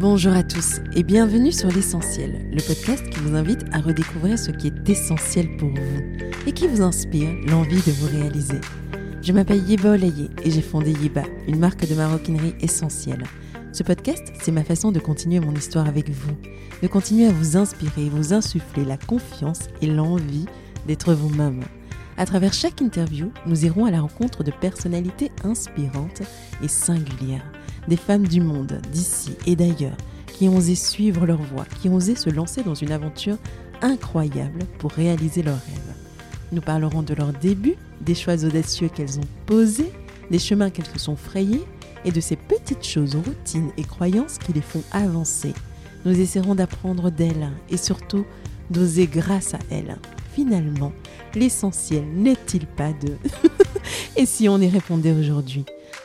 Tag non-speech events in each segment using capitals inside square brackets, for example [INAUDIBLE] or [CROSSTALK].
Bonjour à tous et bienvenue sur L'Essentiel, le podcast qui vous invite à redécouvrir ce qui est essentiel pour vous et qui vous inspire l'envie de vous réaliser. Je m'appelle Yeba Olaye et j'ai fondé Yeba, une marque de maroquinerie essentielle. Ce podcast, c'est ma façon de continuer mon histoire avec vous, de continuer à vous inspirer, vous insuffler la confiance et l'envie d'être vous-même. À travers chaque interview, nous irons à la rencontre de personnalités inspirantes et singulières des femmes du monde, d'ici et d'ailleurs, qui ont osé suivre leur voie, qui ont osé se lancer dans une aventure incroyable pour réaliser leurs rêves. Nous parlerons de leurs débuts, des choix audacieux qu'elles ont posés, des chemins qu'elles se sont frayés et de ces petites choses, routines et croyances qui les font avancer. Nous essaierons d'apprendre d'elles et surtout d'oser grâce à elles. Finalement, l'essentiel n'est-il pas de... [LAUGHS] et si on y répondait aujourd'hui?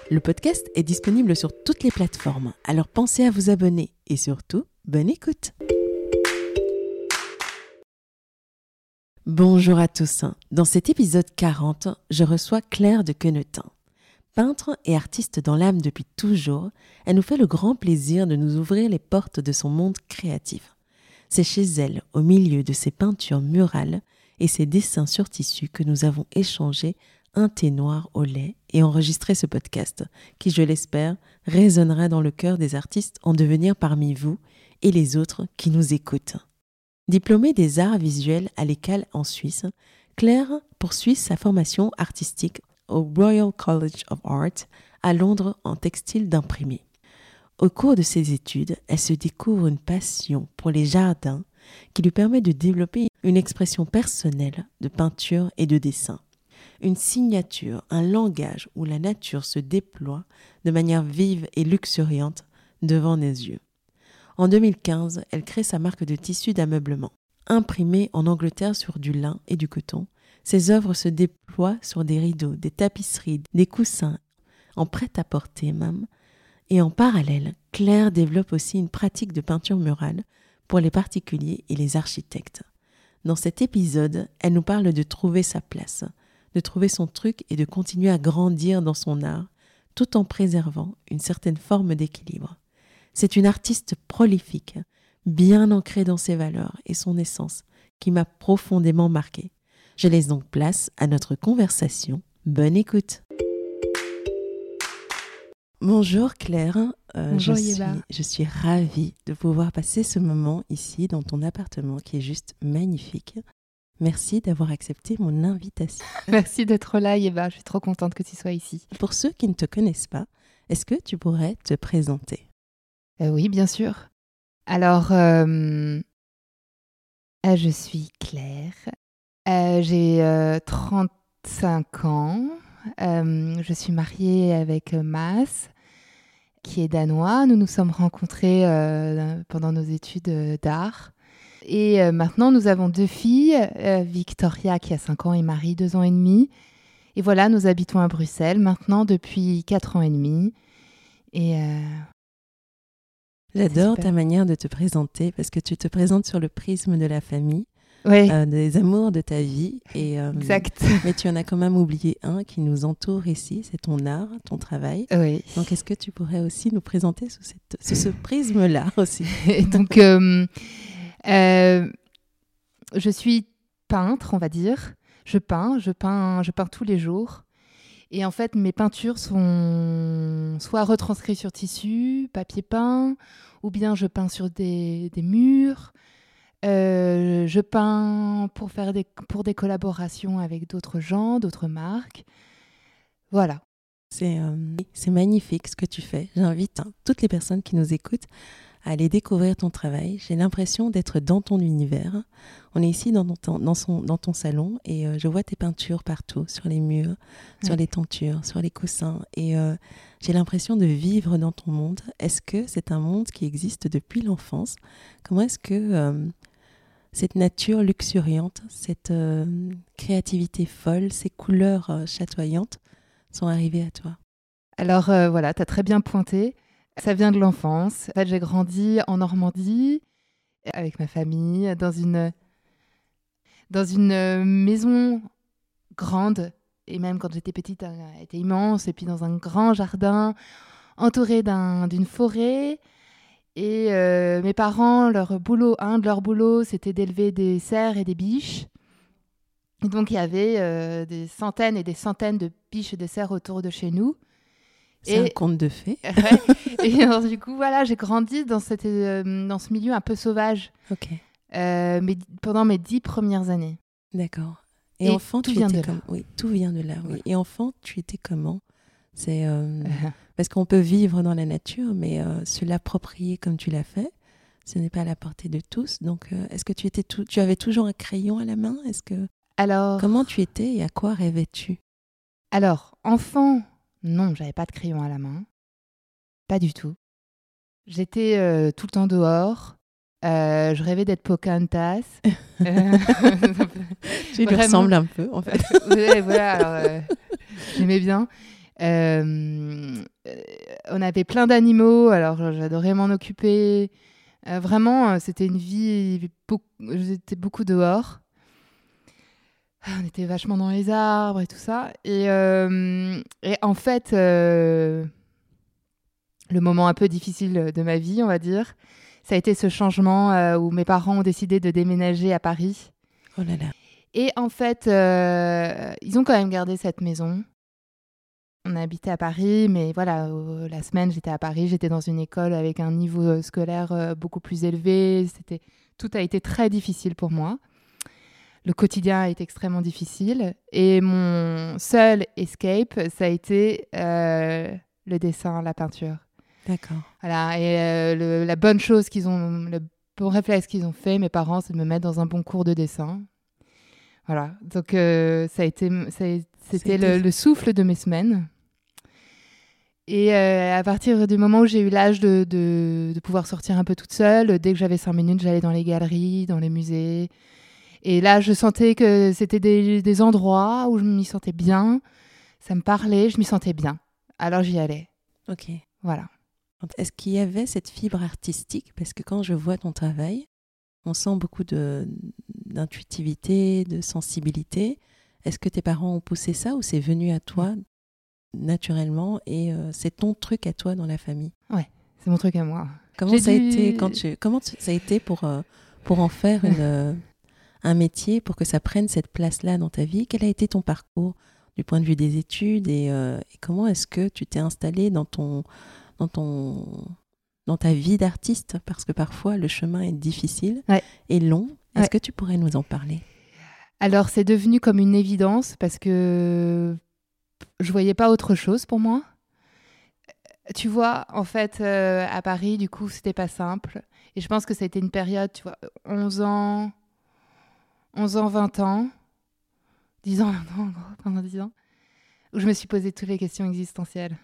Le podcast est disponible sur toutes les plateformes, alors pensez à vous abonner et surtout, bonne écoute. Bonjour à tous. Dans cet épisode 40, je reçois Claire de Quenetin. Peintre et artiste dans l'âme depuis toujours, elle nous fait le grand plaisir de nous ouvrir les portes de son monde créatif. C'est chez elle, au milieu de ses peintures murales et ses dessins sur tissu que nous avons échangé un thé noir au lait et enregistrer ce podcast, qui, je l'espère, résonnera dans le cœur des artistes en devenir parmi vous et les autres qui nous écoutent. Diplômée des arts visuels à l'école en Suisse, Claire poursuit sa formation artistique au Royal College of Art à Londres en textile d'imprimé. Au cours de ses études, elle se découvre une passion pour les jardins qui lui permet de développer une expression personnelle de peinture et de dessin une signature, un langage où la nature se déploie de manière vive et luxuriante devant nos yeux. En 2015, elle crée sa marque de tissus d'ameublement. Imprimée en Angleterre sur du lin et du coton, ses œuvres se déploient sur des rideaux, des tapisseries, des coussins, en prêt-à-porter même. Et en parallèle, Claire développe aussi une pratique de peinture murale pour les particuliers et les architectes. Dans cet épisode, elle nous parle de trouver sa place, de trouver son truc et de continuer à grandir dans son art, tout en préservant une certaine forme d'équilibre. C'est une artiste prolifique, bien ancrée dans ses valeurs et son essence, qui m'a profondément marquée. Je laisse donc place à notre conversation. Bonne écoute. Bonjour Claire. Euh, Bonjour je, suis, je suis ravie de pouvoir passer ce moment ici dans ton appartement qui est juste magnifique. Merci d'avoir accepté mon invitation. [LAUGHS] Merci d'être là, Yeba. Je suis trop contente que tu sois ici. Pour ceux qui ne te connaissent pas, est-ce que tu pourrais te présenter? Euh, Oui, bien sûr. Alors, euh, euh, je suis Claire. J'ai 35 ans. je suis mariée avec Mas, qui est danois. Nous nous sommes rencontrés pendant nos études d'art. Et euh, maintenant, nous avons deux filles, euh, Victoria qui a 5 ans et Marie, 2 ans et demi. Et voilà, nous habitons à Bruxelles maintenant depuis 4 ans et demi. Et euh, J'adore ta manière de te présenter parce que tu te présentes sur le prisme de la famille, des amours de ta vie. Et, exact. Mais tu en as quand même oublié un qui nous entoure ici, c'est ton art, ton travail. Oui. Donc est-ce que tu pourrais aussi nous présenter sous, cette, sous ce prisme-là aussi? [LAUGHS] Et Donc euh, je suis peintre, on va dire. Je peins, je peins, je peins tous les jours. Et en fait, mes peintures sont soit retranscrites sur tissu, papier peint, ou bien je peins sur des, murs. Euh, je peins pour faire des, pour des collaborations avec d'autres gens, d'autres marques. Voilà. C'est euh, magnifique ce que tu fais. J'invite hein, toutes les personnes qui nous écoutent aller découvrir ton travail. J'ai l'impression d'être dans ton univers. On est ici dans ton, dans son, dans ton salon et euh, je vois tes peintures partout, sur les murs, sur les tentures, sur les coussins. Et euh, j'ai l'impression de vivre dans ton monde. Est-ce que c'est un monde qui existe depuis l'enfance? Comment est-ce que euh, cette nature luxuriante, cette créativité folle, ces couleurs chatoyantes sont arrivées à toi? Alors voilà, tu as très bien pointé. Ça vient de l'enfance. En fait, j'ai grandi en Normandie avec ma famille dans une dans une maison grande et même quand j'étais petite, elle était immense et puis dans un grand jardin entouré d'une forêt. Et euh, mes parents, leur boulot, un de leurs boulots, c'était d'élever des cerfs et des biches. Et donc, il y avait euh, des centaines et des centaines de biches et de cerfs autour de chez nous. C'est un conte de fées. [LAUGHS] Ouais. et alors, du coup, voilà, j'ai grandi dans, cette, euh, dans ce milieu un peu sauvage Ok. euh, mais, pendant mes dix premières années. D'accord. Et, Et enfant, tout tu vient étais de là. comme... Oui, tout vient de là. Oui. Et enfant, tu étais comment? C'est euh, [LAUGHS] parce qu'on peut vivre dans la nature, mais se l'approprier comme tu l'as fait, ce n'est pas à la portée de tous. Donc, est-ce que tu étais tout... tu avais toujours un crayon à la main? Est-ce que Alors, comment tu étais et à quoi rêvais-tu? Alors, enfant, non, j'avais pas de crayon à la main. Pas du tout. J'étais euh, tout le temps dehors. Euh, je rêvais d'être Pocahontas. Euh, [LAUGHS] Tu lui ressembles un peu, en fait. [LAUGHS] ouais, voilà, euh, j'aimais bien. On avait plein d'animaux, alors j'adorais m'en occuper. Vraiment, c'était une vie. J'étais beaucoup dehors. On était vachement dans les arbres et tout ça. Et, euh, et en fait, euh, le moment un peu difficile de ma vie, on va dire, ça a été ce changement euh, où mes parents ont décidé de déménager à Paris. Oh là là. Et en fait, ils ont quand même gardé cette maison. On a habité à Paris, mais voilà, la semaine j'étais à Paris, j'étais dans une école avec un niveau scolaire beaucoup plus élevé. C'était tout a été très difficile pour moi. Le quotidien été extrêmement difficile et mon seul escape, ça a été euh, le dessin, la peinture. D'accord. Voilà, et euh, le- la bonne chose qu'ils ont, le bon réflexe qu'ils ont fait, mes parents, c'est de me mettre dans un bon cours de dessin. Voilà, donc euh, ça a été, c'était le, le souffle de mes semaines. Et à partir du moment où j'ai eu l'âge de, de, de pouvoir sortir un peu toute seule, dès que j'avais cinq minutes, j'allais dans les galeries, dans les musées. Et là, je sentais que c'était des, des endroits où je m'y sentais bien, ça me parlait, je m'y sentais bien. Alors j'y allais. Ok. Voilà. Est-ce qu'il y avait cette fibre artistique? Parce que quand je vois ton travail, on sent beaucoup de- d'intuitivité, de sensibilité. Est-ce que tes parents ont poussé ça ou c'est venu à toi naturellement et euh, c'est ton truc à toi dans la famille? C'est mon truc à moi. Comment ça a été quand tu comment tu- ça a été pour euh, pour en faire une, euh, un métier pour que ça prenne cette place-là dans ta vie Quel a été ton parcours du point de vue des études et, euh, et comment est-ce que tu t'es installé dans ton dans ton dans ta vie d'artiste? Parce que parfois le chemin est difficile Ouais. et long. Est-ce Ouais. que tu pourrais nous en parler? Alors, c'est devenu comme une évidence parce que je voyais pas autre chose pour moi. Tu vois, en fait, euh, à Paris, du coup, c'était pas simple. Et je pense que ça a été une période, tu vois, 11 ans, 11 ans, 20 ans, 10 ans, 20 ans, en gros, pendant 10 ans, où je me suis posé toutes les questions existentielles.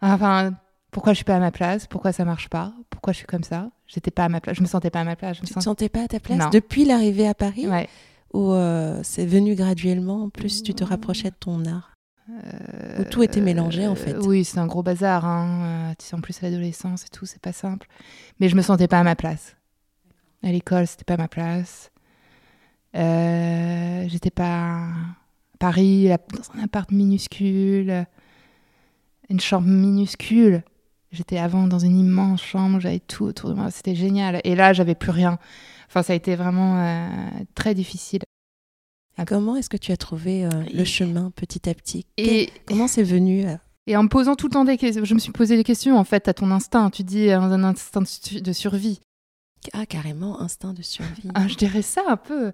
Enfin, pourquoi je suis pas à ma place? Pourquoi ça marche pas? Pourquoi je suis comme ça? J'étais pas à ma place. Je me sentais pas à ma place. Je me Tu te sentais... pas à ta place Non. depuis l'arrivée à Paris? Ouais. ou euh, c'est venu graduellement? Plus tu te rapprochais de ton art? Où tout était mélangé, en fait? Euh, Oui, c'est un gros bazar. Hein. Euh, Tu sais, en plus, l'adolescence et tout, c'est pas simple. Mais je me sentais pas à ma place. À l'école, c'était pas ma place. Euh, J'étais pas à Paris, dans un appart minuscule, une chambre minuscule. J'étais avant dans une immense chambre, j'avais tout autour de moi. C'était génial. Et là, j'avais plus rien. Enfin, ça a été vraiment euh, très difficile. Et Comment est-ce que tu as trouvé euh, le chemin petit à petit? Et, Comment c'est venu euh, Et en me posant tout le temps des questions, je me suis posé des questions en fait à ton instinct. Tu dis un instinct de survie. Ah, carrément, instinct de survie. Ah, je dirais ça un peu.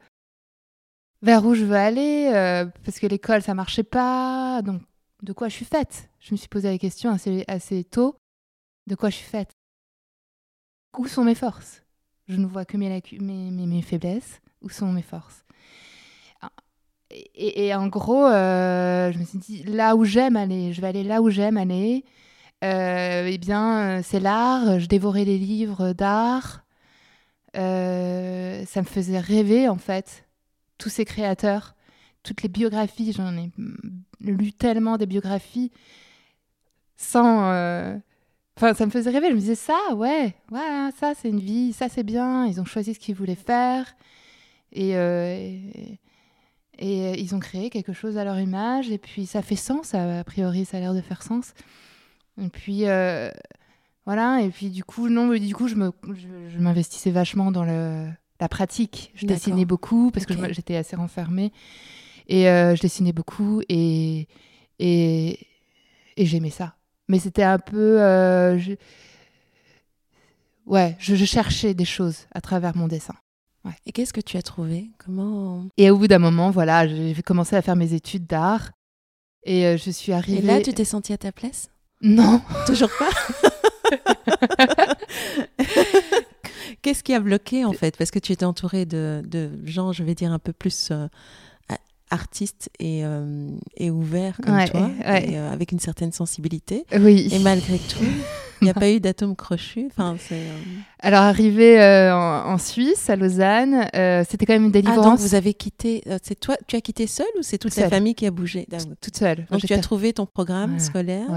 Vers où je veux aller, euh, parce que l'école ça marchait pas. Donc, de quoi je suis faite? Je me suis posé la question assez, tôt. De quoi je suis faite? Où sont mes forces? Je ne vois que mes, mes, mes, mes faiblesses. Où sont mes forces? Et, et en gros, euh, je me suis dit, là où j'aime aller, je vais aller là où j'aime aller. Euh, eh bien, c'est l'art. Je dévorais les livres d'art. Ça me faisait rêver, en fait, tous ces créateurs, toutes les biographies. J'en ai lu tellement des biographies sans. euh, Enfin, ça me faisait rêver. Je me disais, ça, ouais, ça, c'est une vie, ça, c'est bien. Ils ont choisi ce qu'ils voulaient faire. Et, euh, ils ont créé quelque chose à leur image. Et puis, ça fait sens, a, priori, ça a l'air de faire sens. Et puis, euh, Voilà, et puis du coup, non, du coup, je, m'investissais vachement dans le, la pratique. Je dessinais beaucoup parce que j'étais assez renfermée. Et euh, je dessinais beaucoup et, et, et j'aimais ça. Mais c'était un peu. Euh, je... Ouais, je, cherchais des choses à travers mon dessin. Et qu'est-ce que tu as trouvé? Comment Et au bout d'un moment, voilà, j'ai commencé à faire mes études d'art et euh, je suis arrivée. Et là, tu t'es sentie à ta place? Non, toujours pas? [LAUGHS] Qu'est-ce qui a bloqué en fait? Parce que tu étais entourée de, de, gens, je vais dire, un peu plus euh, artistes et, euh, et ouverts comme toi, Et, euh, avec une certaine sensibilité. Oui. Et malgré tout, [LAUGHS] il n'y a pas eu d'atome crochu. Enfin, Alors, arrivé en, Suisse, à Lausanne, c'était quand même une délivrance. Ah, donc vous avez quitté, c'est toi, tu as quitté seule ou c'est toute la famille qui a bougé? Toute seule. Donc tu as trouvé ton programme scolaire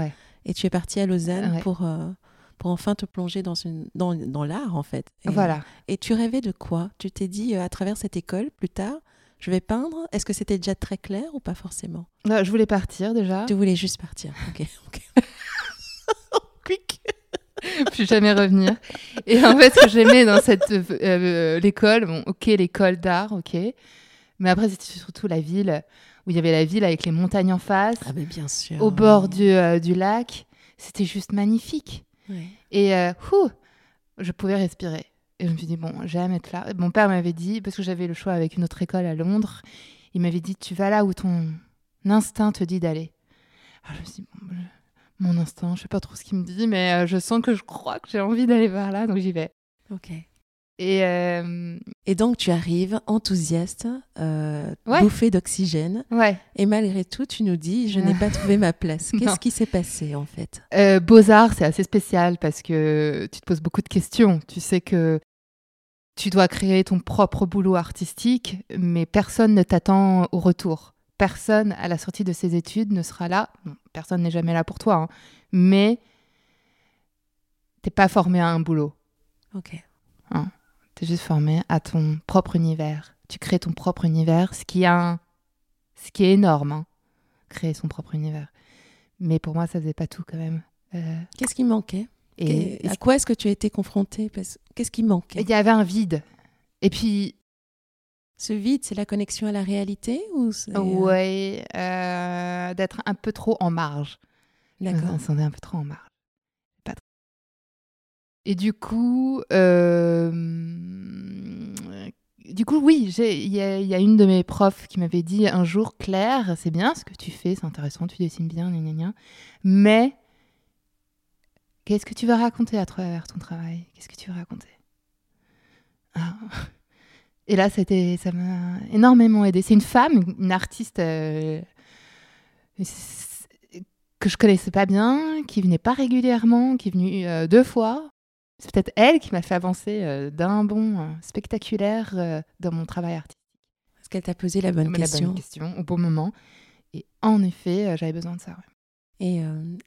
et tu es partie à Lausanne pour pour enfin te plonger dans, une, dans, dans l'art, en fait. Et, voilà. Et tu rêvais de quoi? Tu t'es dit, euh, à travers cette école, plus tard, je vais peindre. Est-ce que c'était déjà très clair ou pas forcément? Non, Je voulais partir déjà. Tu voulais juste partir. Ok. [LAUGHS] ok. [LAUGHS] Quick. Puis jamais revenir. Et en fait, ce que j'aimais dans cette euh, euh, l'école, bon, ok, l'école d'art, ok. Mais après, c'était surtout la ville où il y avait la ville avec les montagnes en face. Ah, mais bien sûr. Au bord du, du lac. C'était juste magnifique. Et euh, je pouvais respirer. Et je me suis dit, bon, j'ai à mettre là. Mon père m'avait dit, parce que j'avais le choix avec une autre école à Londres, il m'avait dit, tu vas là où ton instinct te dit d'aller. Alors je me suis dit, bon, mon instinct, je sais pas trop ce qu'il me dit, mais euh, je sens que je crois que j'ai envie d'aller vers là, donc j'y vais. Ok. Et, euh, et donc tu arrives enthousiaste, euh, bouffée d'oxygène. Ouais. Et malgré tout, tu nous dis, je n'ai pas [LAUGHS] trouvé ma place. Qu'est-ce qui s'est passé en fait? Euh, Beaux-arts, c'est assez spécial parce que tu te poses beaucoup de questions. Tu sais que tu dois créer ton propre boulot artistique, mais personne ne t'attend au retour. Personne à la sortie de ses études ne sera là. personne n'est jamais là pour toi, hein. mais t'es pas formé à un boulot. Ok. Tu es juste formé à ton propre univers. Tu crées ton propre univers, ce qui, a ce qui est énorme, hein, créer son propre univers. Mais pour moi, ça faisait pas tout quand même. Euh, Qu'est-ce qui manquait? et à quoi est-ce que tu as été confrontée Qu'est-ce qui manquait? Il y avait un vide. Et puis. Ce vide, c'est la connexion à la réalité ou euh, Ouais, euh, d'être un peu trop en marge. D'accord. On s'en est un peu trop en marge. Et du coup, euh, du coup, oui, il y, a une de mes profs qui m'avait dit un jour, Claire, c'est bien ce que tu fais, c'est intéressant, tu dessines bien, gna, gna, mais qu'est-ce que tu vas raconter à travers ton travail? Qu'est-ce que tu vas raconter? Ah. Et là, c'était, ça m'a énormément aidé. C'est une femme, une artiste euh, que je connaissais pas bien, qui venait pas régulièrement, qui est venue euh, deux fois c'est peut-être elle qui m'a fait avancer euh, d'un bond euh, spectaculaire euh, dans mon travail artistique. Est-ce qu'elle t'a posé la bonne question La bonne question? au bon moment. Et en effet, j'avais besoin de ça. Et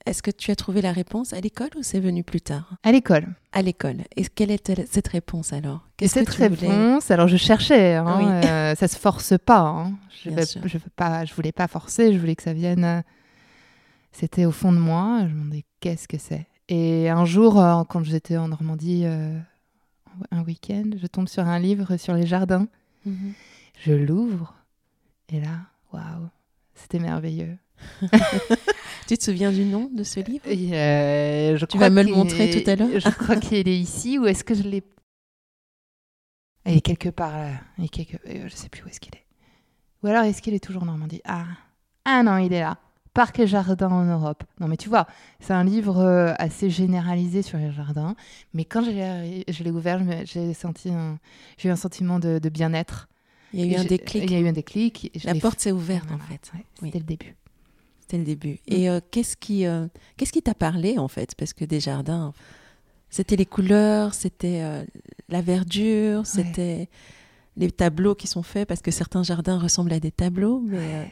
est-ce que tu as trouvé la réponse à l'école ou c'est venu plus tard? À l'école. À l'école. Et quelle était cette réponse alors? Cette que réponse, alors je cherchais, hein, ça se force pas. Hein. Je ne je voulais pas forcer, je voulais que ça vienne. C'était au fond de moi. Je me demandais qu'est-ce que c'est? Et un jour, euh, quand j'étais en Normandie, euh, un week-end, je tombe sur un livre sur les jardins. Mhm. Je l'ouvre et là, waouh, c'était merveilleux. [LAUGHS] tu te souviens du nom de ce livre? euh, je Tu vas me le montrer tout à l'heure Je crois qu'il est ici ou est-ce que je l'ai Il est quelque part là. Il est quelque... Je sais plus où est-ce qu'il est. Ou alors est-ce qu'il est toujours en Normandie? Ah, ah non, il est là. Parc et jardins en Europe. Non, mais tu vois, c'est un livre euh, assez généralisé sur les jardins. Mais quand je l'ai ouvert, j'ai senti un, j'ai eu un sentiment de, bien-être. Il y a eu un déclic. Il y a eu un déclic. La porte s'est ouverte, en fait. C'était le début. C'était le début. Mm. Et euh, qu'est-ce qui euh, qu'est-ce qui t'a parlé, en fait? Parce que des jardins, c'était les couleurs, c'était la verdure, c'était les tableaux qui sont faits, parce que certains jardins ressemblent à des tableaux. Mais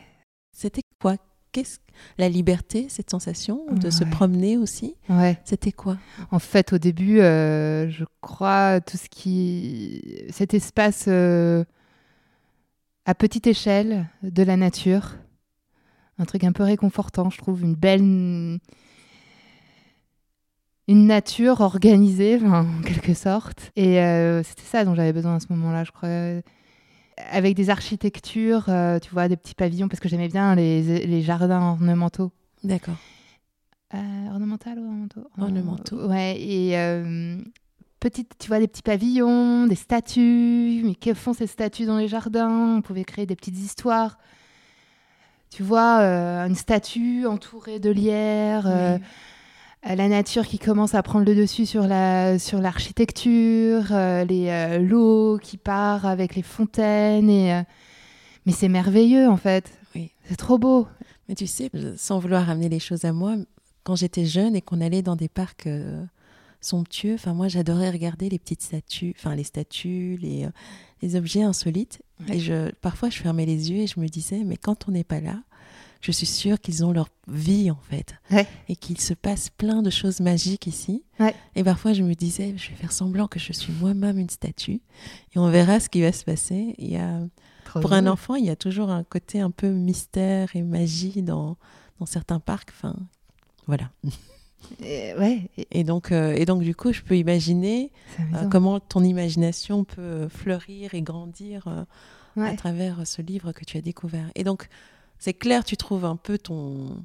c'était quoi? Qu'est-ce la liberté, cette sensation de se promener aussi ouais. C'était quoi? En fait, au début, euh, je crois tout ce qui cet espace euh, à petite échelle de la nature, un truc un peu réconfortant, je trouve, une belle une nature organisée, [LAUGHS] en quelque sorte. Et euh, c'était ça dont j'avais besoin à ce moment-là, je crois. Avec des architectures, euh, tu vois, des petits pavillons, parce que j'aimais bien les, les jardins ornementaux. D'accord. Euh, ornemental ou ornementaux? Ornementaux. Ouais, et euh, petites, tu vois, des petits pavillons, des statues. Mais que font ces statues dans les jardins? On pouvait créer des petites histoires. Tu vois, euh, une statue entourée de lierre, euh, euh, la nature qui commence à prendre le dessus sur la sur l'architecture, euh, les euh, l'eau qui part avec les fontaines et euh, mais c'est merveilleux en fait. Oui. C'est trop beau. Mais tu sais, sans vouloir ramener les choses à moi, quand j'étais jeune et qu'on allait dans des parcs euh, somptueux, enfin moi j'adorais regarder les petites statues, enfin les statues, les, euh, les objets insolites. Ouais. Et je, parfois je fermais les yeux et je me disais, mais quand on n'est pas là, je suis sûre qu'ils ont leur vie en fait. Ouais. Et qu'il se passe plein de choses magiques ici. Ouais. Et parfois je me disais, je vais faire semblant que je suis moi-même une statue et on verra ce qui va se passer. Il y a, Trop pour un enfant, il y a toujours un côté un peu mystère et magie dans, dans certains parcs. Enfin, voilà. Et- ouais, et- donc, euh, et donc, du coup, je peux imaginer euh, comment ton imagination peut fleurir et grandir euh, à travers ce livre que tu as découvert. Et donc, c'est clair, tu trouves un peu ton,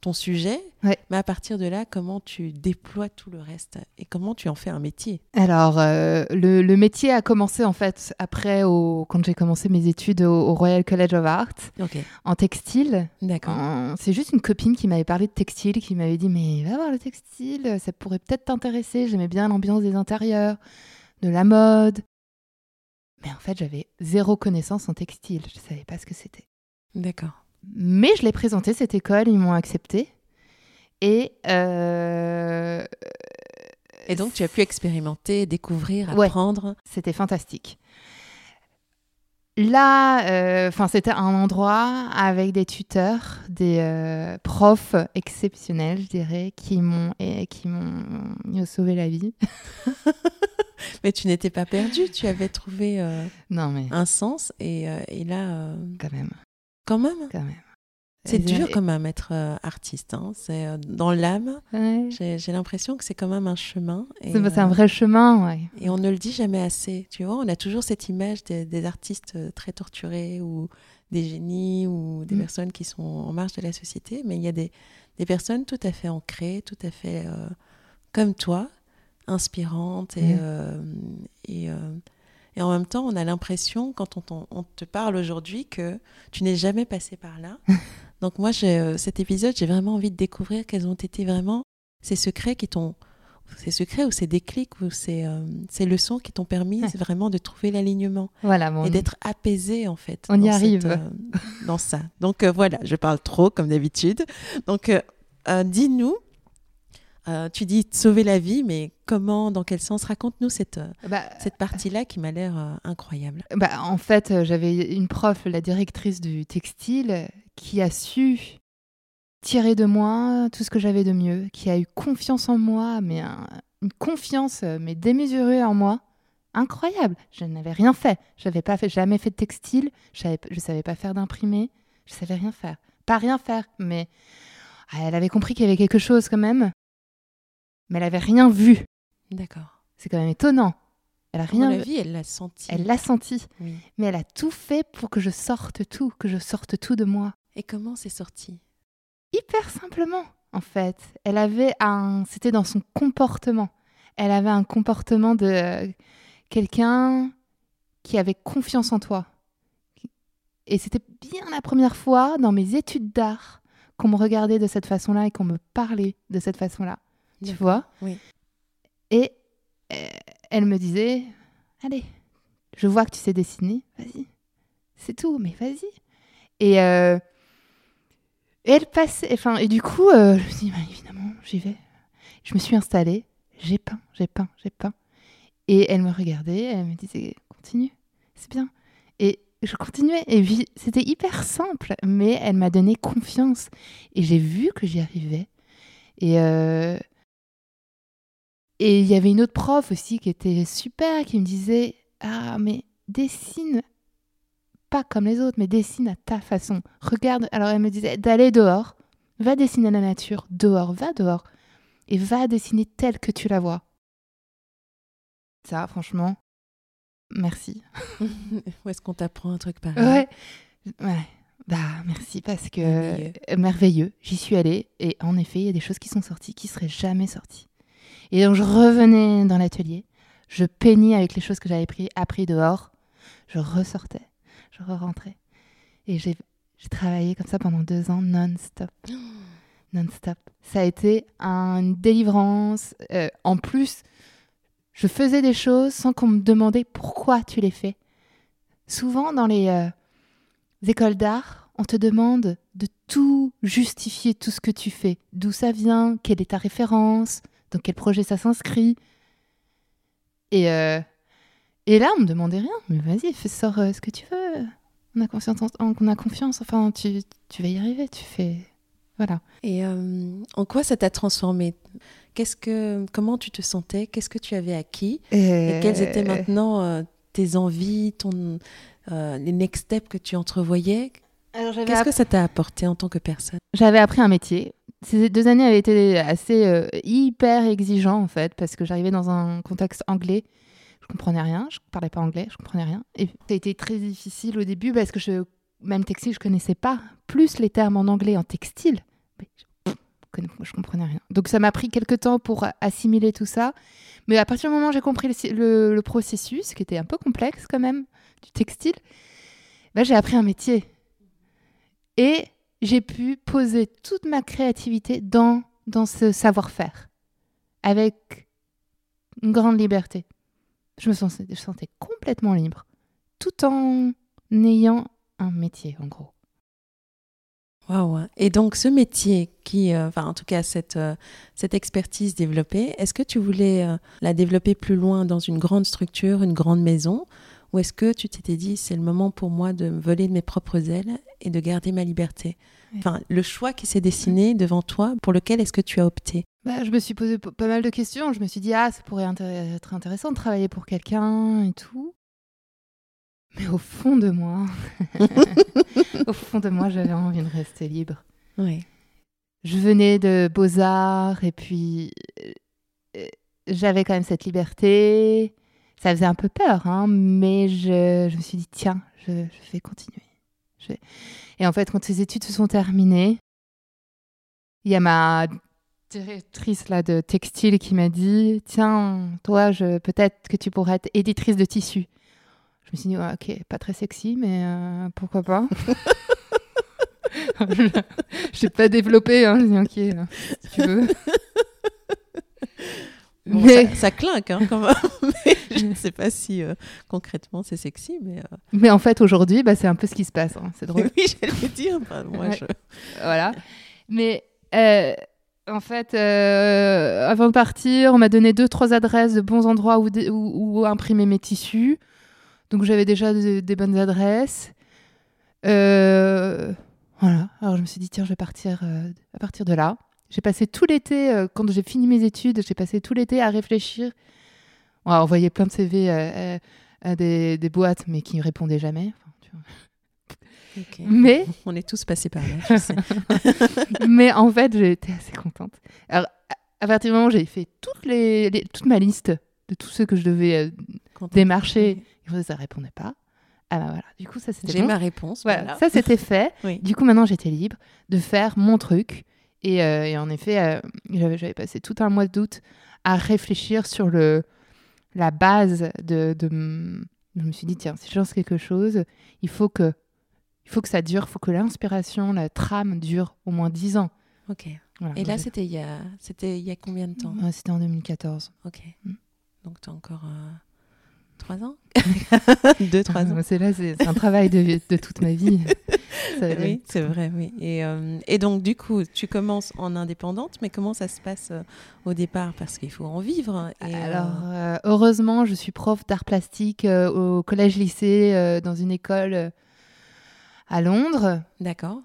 ton sujet, Ouais. mais à partir de là, comment tu déploies tout le reste et comment tu en fais un métier? Alors, euh, le, le métier a commencé en fait après, au, quand j'ai commencé mes études au, au Royal College of Art en textile. d'accord. C'est juste une copine qui m'avait parlé de textile, qui m'avait dit Mais va voir le textile, ça pourrait peut-être t'intéresser. J'aimais bien l'ambiance des intérieurs, de la mode. Mais en fait, j'avais zéro connaissance en textile. Je ne savais pas ce que c'était. D'accord. Mais je l'ai présenté cette école, ils m'ont accepté. Et euh, Et donc, tu as pu expérimenter, découvrir, Ouais. apprendre. c'était fantastique. Là, euh, c'était un endroit avec des tuteurs, des euh, profs exceptionnels, je dirais, qui m'ont et qui m'ont sauvé la vie. [LAUGHS] Mais tu n'étais pas perdu, tu avais trouvé Non, mais un sens. Et, et là, quand même, quand même, quand même. c'est dur quand même être euh, artiste. hein. C'est euh, dans l'âme. Ouais. J'ai l'impression que c'est quand même un chemin. C'est un euh, vrai chemin, ouais. Et on ne le dit jamais assez. Tu vois, on a toujours cette image des, des artistes très torturés ou des génies ou des Mm. personnes qui sont en marge de la société. Mais il y a des, des personnes tout à fait ancrées, tout à fait comme toi, inspirantes. Et, Mm. et, et en même temps, on a l'impression, quand on, te parle aujourd'hui, que tu n'es jamais passé par là. [LAUGHS] Donc moi, euh, cet épisode, j'ai vraiment envie de découvrir quels ont été vraiment ces secrets qui t'ont ces secrets ou ces déclics ou ces, euh, ces leçons qui t'ont permis Ouais. vraiment de trouver l'alignement Voilà, et d'être apaisé en fait. On y arrive. cette, euh, dans ça. Donc euh, voilà, je parle trop comme d'habitude. Donc dis-nous, euh, tu dis sauver la vie, mais comment, dans quel sens? Raconte-nous cette, euh, bah, cette partie-là qui m'a l'air euh, incroyable. Bah, en fait, j'avais une prof, la directrice du textile, qui a su tirer de moi tout ce que j'avais de mieux, qui a eu confiance en moi, mais un- une confiance mais démesurée en moi, incroyable. Je n'avais rien fait, j'avais pas fait, jamais fait de textile, je savais, je savais pas faire d'imprimé, je savais rien faire, pas rien faire, mais ah, elle avait compris qu'il y avait quelque chose quand même, mais elle avait rien vu. D'accord. C'est quand même étonnant. Elle a À rien, mon avis, elle l'a senti. elle l'a senti Oui. mais elle a tout fait pour que je sorte tout, que je sorte tout de moi. Et comment c'est sorti? Hyper simplement, en fait. Elle avait un. C'était dans son comportement. Elle avait un comportement de euh, quelqu'un qui avait confiance en toi. Et c'était bien la première fois dans mes études d'art qu'on me regardait de cette façon-là et qu'on me parlait de cette façon-là. Tu vois Oui. Et euh, elle me disait Allez, je vois que tu sais dessiner, vas-y. C'est tout, mais vas-y. Et, euh, et elle passait. Enfin, et du coup, euh, je me suis dit Bah, Évidemment, j'y vais. Je me suis installée, j'ai peint, j'ai peint, j'ai peint. Et elle me regardait, elle me disait Continue, c'est bien. Et je continuais. Et c'était hyper simple, mais elle m'a donné confiance. Et j'ai vu que j'y arrivais. Et. euh, et il y avait une autre prof aussi qui était super, qui me disait Ah, mais dessine pas comme les autres, mais dessine à ta façon. Regarde, alors elle me disait d'aller dehors, va dessiner la nature, dehors, va dehors. et va dessiner telle que tu la vois. Ça, franchement, merci. [LAUGHS] Où est-ce qu'on t'apprend un truc pareil? Ouais, ouais. Bah, merci parce que Merveilleux. merveilleux. J'y suis allée et en effet, il y a des choses qui sont sorties qui seraient jamais sorties. Et donc, je revenais dans l'atelier, je peignais avec les choses que j'avais pris, appris dehors, je ressortais, je re-rentrais. Et j'ai j'ai travaillé comme ça pendant deux ans non-stop. [GASPS] Non-stop. Ça a été une délivrance. Euh, en plus, je faisais des choses sans qu'on me demandait pourquoi tu les fais. Souvent, dans les euh, écoles d'art, on te demande de tout justifier, tout ce que tu fais. D'où ça vient, quelle est ta référence, dans quel projet ça s'inscrit. Et, euh, et là, on me demandait rien. Mais vas-y, fais, sors euh, ce que tu veux. On a confiance, en- on a confiance. Enfin, tu, tu vas y arriver. Tu fais. Voilà. Et euh, en quoi ça t'a transformé? Qu'est-ce que, comment tu te sentais? Qu'est-ce que tu avais acquis? Et quelles étaient maintenant euh, tes envies, ton, euh, les next steps que tu entrevoyais? Alors, j'avais Qu'est-ce que ça t'a apporté en tant que personne? J'avais appris un métier. Ces deux années avaient été assez euh, hyper exigeants en fait, parce que j'arrivais dans un contexte anglais. Je comprenais rien, je parlais pas anglais, je comprenais rien. Et ça a été très difficile au début parce que même textile, je connaissais pas. Plus les termes en anglais en textile, je, je comprenais rien. Donc ça m'a pris quelques temps pour assimiler tout ça. Mais à partir du moment où j'ai compris le processus, qui était un peu complexe quand même, du textile, bah, j'ai appris un métier. Et j'ai pu poser toute ma créativité dans, dans ce savoir-faire, avec une grande liberté. Je me sentais, je sentais complètement libre, tout en ayant un métier, en gros. Waouh Et donc ce métier qui, euh, enfin en tout cas cette, euh, cette expertise développée, est-ce que tu voulais euh, la développer plus loin dans une grande structure, une grande maison? Ou est-ce que tu t'étais dit c'est le moment pour moi de me voler de mes propres ailes et de garder ma liberté Ouais. Enfin, le choix qui s'est dessiné devant toi, pour lequel est-ce que tu as opté? Bah, je me suis posé pas mal de questions. Je me suis dit, ah, ça pourrait intér- être intéressant de travailler pour quelqu'un et tout. Mais au fond de moi, [LAUGHS] au fond de moi, j'avais envie de rester libre. Oui. je venais de Beaux-Arts et puis euh, j'avais quand même cette liberté. Ça faisait un peu peur, hein, mais je, je me suis dit, tiens, je, je vais continuer. Je Et en fait, quand ces études se sont terminées, il y a ma directrice là, de textile qui m'a dit, tiens, toi, je, peut-être que tu pourrais être éditrice de tissu. Je me suis dit, ouais, ok, pas très sexy, mais euh, pourquoi pas [LAUGHS] [LAUGHS] Je n'ai pas développé, hein, j'ai dit, ok, là, si tu veux. [LAUGHS] Bon, mais, ça, ça clinque hein, quand même. [LAUGHS] Mais je ne sais pas si euh, concrètement c'est sexy, mais euh, mais en fait, aujourd'hui, bah, c'est un peu ce qui se passe. hein, C'est drôle. [LAUGHS] oui, j'allais dire. bah, moi, Ouais. je... voilà. Mais euh, en fait, avant de partir, on m'a donné deux, trois adresses de bons endroits où, dé- où- où imprimer mes tissus. Donc j'avais déjà de- des bonnes adresses. Voilà. Alors je me suis dit, tiens, je vais partir à partir de là. J'ai passé tout l'été, euh, quand j'ai fini mes études, j'ai passé tout l'été à réfléchir, à envoyer plein de CV à, à- à des, des boîtes, mais qui ne répondaient jamais. Enfin, tu vois. Ok. Mais On est tous passés par là, je [LAUGHS] sais. mais en fait, été assez contente. Alors, à- partir du moment où j'ai fait toutes les, les- toute ma liste de tous ceux que je devais euh, démarcher, et ça répondait pas. Ah bah voilà, du coup, ça c'était J'ai bon. ma réponse. Voilà, Voilà. ça c'était fait. [LAUGHS] Oui. Du coup, maintenant j'étais libre de faire mon truc. Et, euh, et en effet, euh, j'avais passé tout un mois d'août à réfléchir sur le, la base de, Je me suis dit, tiens, si je lance quelque chose, il faut que, il faut que ça dure, il faut que l'inspiration, la trame dure au moins 10 ans. Ok. Voilà, Et là, c'était il y a, c'était il y a combien de temps? C'était en 2014. Ok. Mm. Donc tu as encore euh, trois ans, [LAUGHS] deux, trois ans. C'est là, c'est c'est un travail de, de toute ma vie. [LAUGHS] Ça- Oui, c'est vrai, oui. Et, euh, et donc, du coup, tu commences en indépendante, mais comment ça se passe euh, au départ? Parce qu'il faut en vivre. Et, euh, Alors, euh, heureusement, je suis prof d'art plastique au collège-lycée dans une école à Londres. D'accord.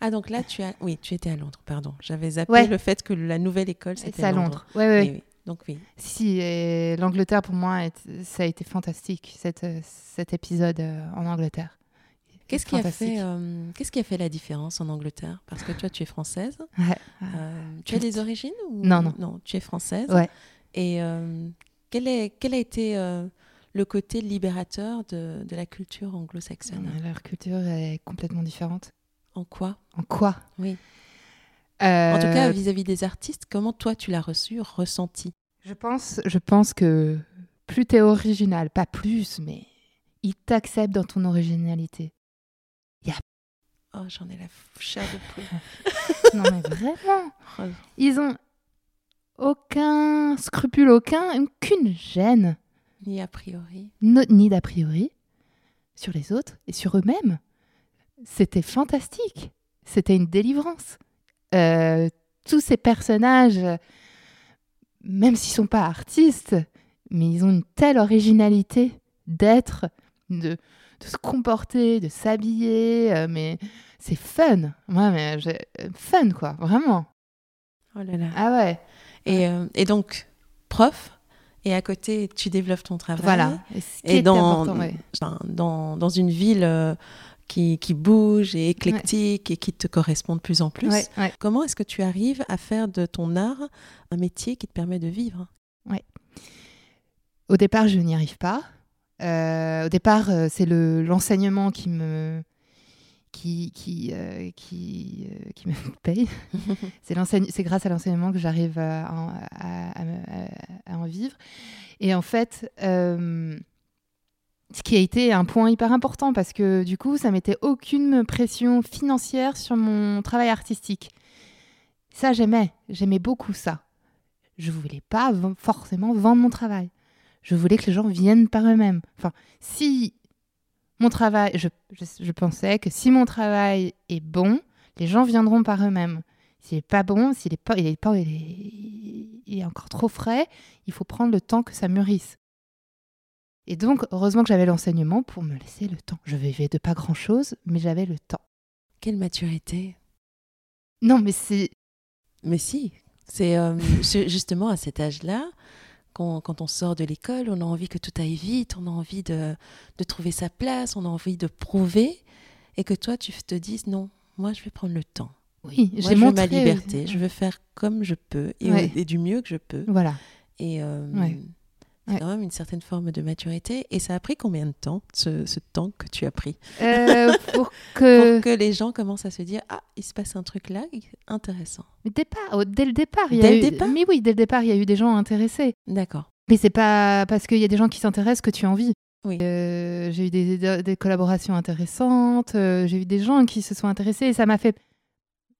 Ah, donc là, tu as... Oui, tu étais à Londres, pardon. J'avais zappé Ouais. le fait que la nouvelle école, c'était à Londres. Ouais, ouais. Oui, oui. Donc, oui. Si, et l'Angleterre, pour moi, est- ça a été fantastique, cette, cet épisode euh, en Angleterre. Qu'est-ce qui, a fantastique. fait, euh, qu'est-ce qui a fait la différence en Angleterre? Parce que toi, tu es française. [LAUGHS] Ouais. Euh, tu as des origines ou... Non, non. Non, tu es française. Ouais. Et euh, quel, est, quel a été le côté libérateur de, de la culture anglo-saxonne? Leur culture est complètement différente. En quoi? En quoi? Oui. Euh, En tout cas, vis-à-vis des artistes, comment toi, tu l'as reçu, ressenti? Je pense, je pense que plus t'es original, pas plus, mais ils t'acceptent dans ton originalité. Oh, j'en ai la chair de poule. [LAUGHS] non mais vraiment, Oh, ils ont aucun scrupule, aucun, aucune gêne, ni a priori. no- ni d'a priori sur les autres et sur eux-mêmes. C'était fantastique. C'était une délivrance. Euh, tous ces personnages, même s'ils sont pas artistes, mais ils ont une telle originalité d'être, de, de se comporter, de s'habiller. euh, mais c'est fun. Ouais, mais fun quoi, vraiment. Oh là là. Ah ouais. Et, euh, et donc, prof, et à côté, tu développes ton travail. Voilà. Et, ce qui Et est dans, important, ouais. enfin, dans, dans une ville qui, qui bouge et éclectique et qui te correspond de plus en plus. Ouais, ouais. Comment est-ce que tu arrives à faire de ton art un métier qui te permet de vivre? Au départ, je n'y arrive pas. Euh, au départ, euh, c'est le l'enseignement qui me qui qui euh, qui, euh, qui me [LAUGHS] paye. [LAUGHS] c'est grâce à l'enseignement que j'arrive à, en- à- à me- à- à en vivre. Et en fait, euh, ce qui a été un point hyper important parce que du coup, ça mettait aucune pression financière sur mon travail artistique. Ça, j'aimais. J'aimais beaucoup ça. Je voulais pas forcément vendre mon travail. Je voulais que les gens viennent par eux-mêmes. Enfin, si mon travail, je, je, je pensais que si mon travail est bon, les gens viendront par eux-mêmes. S'il n'est pas bon, s'il est pas, il est pas, il est encore trop frais, il faut prendre le temps que ça mûrisse. Et donc, heureusement que j'avais l'enseignement pour me laisser le temps. Je vivais de pas grand-chose, mais j'avais le temps. Quelle maturité Non, mais c'est Mais si, c'est euh, [LAUGHS] justement à cet âge-là, quand, quand on sort de l'école, on a envie que tout aille vite, on a envie de, de trouver sa place, on a envie de prouver, et que toi, tu te dises non, moi, je vais prendre le temps. oui, j'ai montré ma liberté, je veux faire comme je peux et, Ouais. et du mieux que je peux. Voilà. Et euh, Ouais. C'est Ouais. quand même une certaine forme de maturité. Et ça a pris combien de temps, ce, ce temps que tu as pris Euh, [LAUGHS] pour que Pour que les gens commencent à se dire Ah, il se passe un truc là, intéressant. Mais départ, au- dès le départ, il y a le eu- départ Mais oui, dès le départ, il y a eu des gens intéressés. D'accord. Mais c'est pas parce qu'il y a des gens qui s'intéressent que tu as envie. Oui. Euh, j'ai eu des, des- des collaborations intéressantes, euh, j'ai eu des gens qui se sont intéressés et ça m'a fait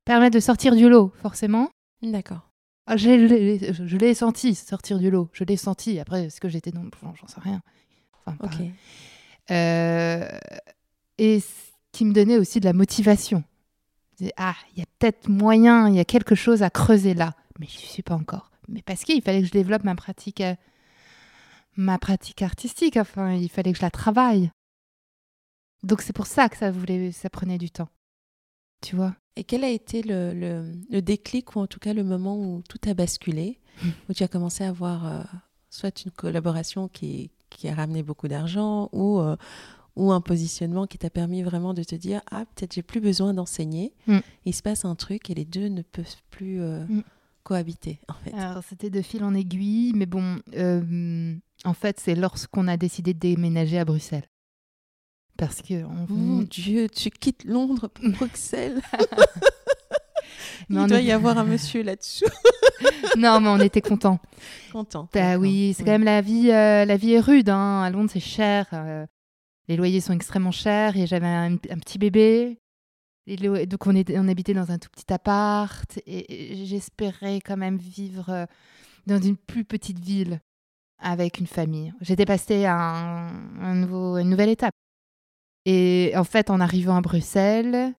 permettre de sortir du lot, forcément. D'accord. Ah, je l'ai senti sortir du lot, je l'ai senti. Après, est-ce que j'étais non, j'en j'en sais rien. Enfin. Euh, et ce qui me donnait aussi de la motivation. Je disais, ah, il y a peut-être moyen, il y a quelque chose à creuser là, mais je n'y suis pas encore. Mais parce qu'il fallait que je développe ma pratique, euh, ma pratique artistique. Enfin, il fallait que je la travaille. Donc c'est pour ça que ça voulait, ça prenait du temps. Tu vois Et quel a été le, le- le déclic, ou en tout cas le moment où tout a basculé, [LAUGHS] où tu as commencé à avoir euh, soit une collaboration qui, qui a ramené beaucoup d'argent, ou, euh, ou un positionnement qui t'a permis vraiment de te dire Ah, peut-être j'ai plus besoin d'enseigner, Mm. il se passe un truc et les deux ne peuvent plus euh, Mm. cohabiter, en fait. Alors c'était de fil en aiguille, mais bon, en fait c'est lorsqu'on a décidé de déménager à Bruxelles. Parce que on, Mon Dieu, tu quittes Londres pour [LAUGHS] Bruxelles. [LAUGHS] Mais il doit est- y avoir un [LAUGHS] monsieur là-dessous. non, mais on était contents. Content. Bah oui, c'est Oui. quand même la vie. euh, la vie est rude. Hein. À Londres, c'est cher. euh, les loyers sont extrêmement chers. Et j'avais un, un petit bébé. Et le- donc on, on habitait dans un tout petit appart. Et, et j'espérais quand même vivre euh, dans une plus petite ville avec une famille. J'étais passée à un, un nouveau, une nouvelle étape. Et en fait, en arrivant à Bruxelles,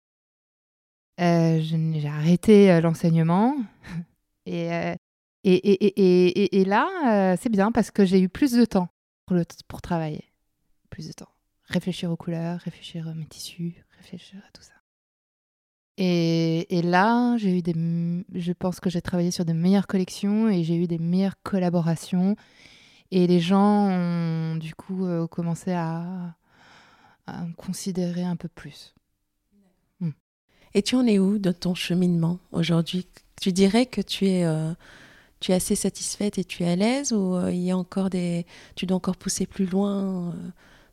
euh, j'ai arrêté euh, l'enseignement. [LAUGHS] Et, euh, et, et, et, là, euh, c'est bien parce que j'ai eu plus de temps pour, pour travailler. Plus de temps. Réfléchir aux couleurs, réfléchir à mes tissus, réfléchir à tout ça. Et, là, j'ai eu des, je pense que j'ai travaillé sur de meilleures collections et j'ai eu des meilleures collaborations. Et les gens ont du coup commencé à, à me considérer un peu plus. Et tu en es où dans ton cheminement aujourd'hui? Tu dirais que tu es, euh, tu es assez satisfaite et tu es à l'aise ou euh, il y a encore des, tu dois encore pousser plus loin euh,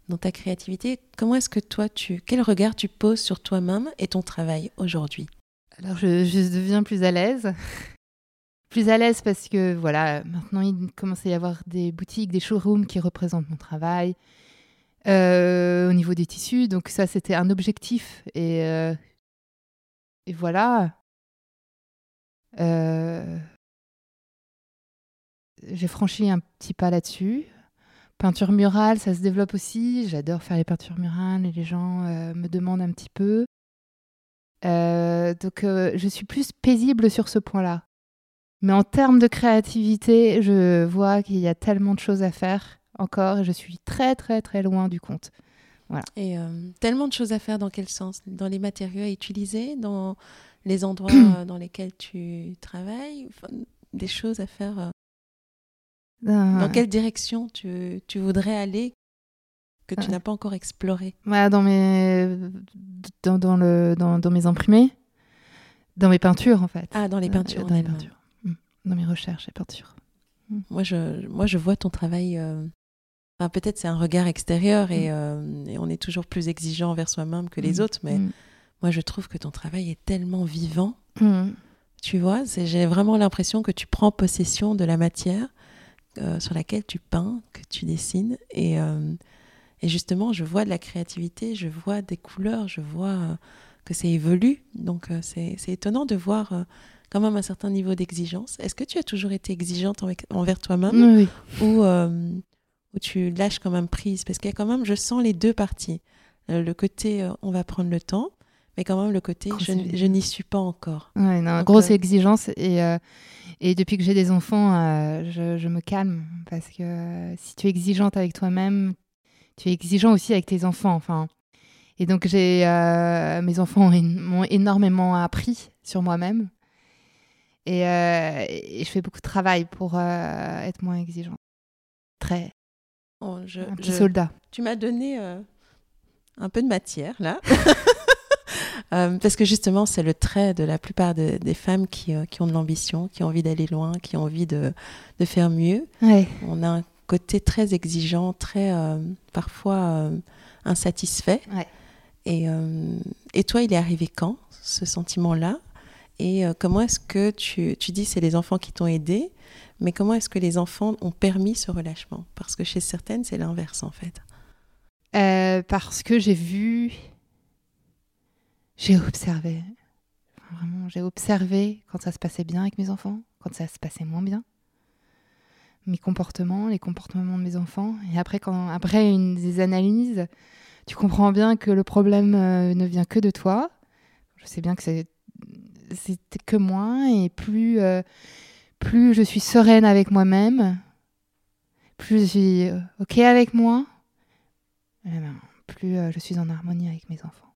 dans ta créativité? Comment est-ce que toi, tu, quel regard tu poses sur toi-même et ton travail aujourd'hui? Alors je, je deviens plus à l'aise. [LAUGHS] plus à l'aise parce que voilà, maintenant il commence à y avoir des boutiques, des showrooms qui représentent mon travail. Au niveau des tissus, donc ça c'était un objectif et et voilà. Euh, j'ai franchi un petit pas là-dessus. Peinture murale, ça se développe aussi. J'adore faire les peintures murales et les gens euh, me demandent un petit peu. Euh, donc je suis plus paisible sur ce point-là. Mais en termes de créativité, je vois qu'il y a tellement de choses à faire encore et je suis très très très loin du compte. Et euh, tellement de choses à faire dans quel sens? Dans les matériaux à utiliser, dans les endroits euh, [CLEARS THROAT] dans lesquels tu travailles, des choses à faire. Euh, dans quelle direction tu, tu voudrais aller que tu n'as pas encore exploré? Dans, mes, dans, dans, le, dans, dans, mes imprimés, dans mes peintures en fait. Ah, dans les peintures. dans les peintures. Mm. Dans mes recherches et peintures. Mm. Moi, je, moi, je vois ton travail peut-être c'est un regard extérieur mm. euh, et, on est toujours plus exigeant envers soi-même que les mm. autres, mais mm. moi je trouve que ton travail est tellement vivant. Tu vois, j'ai vraiment l'impression que tu prends possession de la matière euh, sur laquelle tu peins, que tu dessines. Et, euh, et, justement, je vois de la créativité, je vois des couleurs, je vois que ça évolue. Donc c'est étonnant de voir quand même un certain niveau d'exigence. Est-ce que tu as toujours été exigeante envers toi-même oui. ou où tu lâches quand même prise Parce qu'il y a quand même, je sens les deux parties. Euh, le côté, euh, on va prendre le temps, mais quand même le côté, je, n'y suis pas encore. Ouais, non, grosse euh, exigence. Et, et depuis que j'ai des enfants, je, me calme. Parce que si tu es exigeante avec toi-même, tu es exigeant aussi avec tes enfants. Enfin, et donc, j'ai, mes enfants m'ont énormément appris sur moi-même. Et, et, je fais beaucoup de travail pour être moins exigeant. Très, Oh, un petit soldat. Tu m'as donné euh, un peu de matière là. [LAUGHS] Euh, parce que justement, c'est le trait de la plupart des femmes qui, euh, qui, ont de l'ambition, qui ont envie d'aller loin, qui ont envie de, de faire mieux. On a un côté très exigeant, très parfois insatisfait. Et, et, toi, il est arrivé quand, ce sentiment-là? Et comment est-ce que tu, tu dis c'est les enfants qui t'ont aidé mais comment est-ce que les enfants ont permis ce relâchement? Parce que chez certaines, c'est l'inverse en fait. Euh, parce que j'ai vu, j'ai observé. Vraiment, j'ai observé quand ça se passait bien avec mes enfants, quand ça se passait moins bien. Mes comportements, les comportements de mes enfants. Et après, quand, après une des analyses, tu comprends bien que le problème euh, ne vient que de toi. Je sais bien que c'est c'était que moi et plus euh, plus je suis sereine avec moi-même, plus je suis euh, OK avec moi, eh ben, plus euh, je suis en harmonie avec mes enfants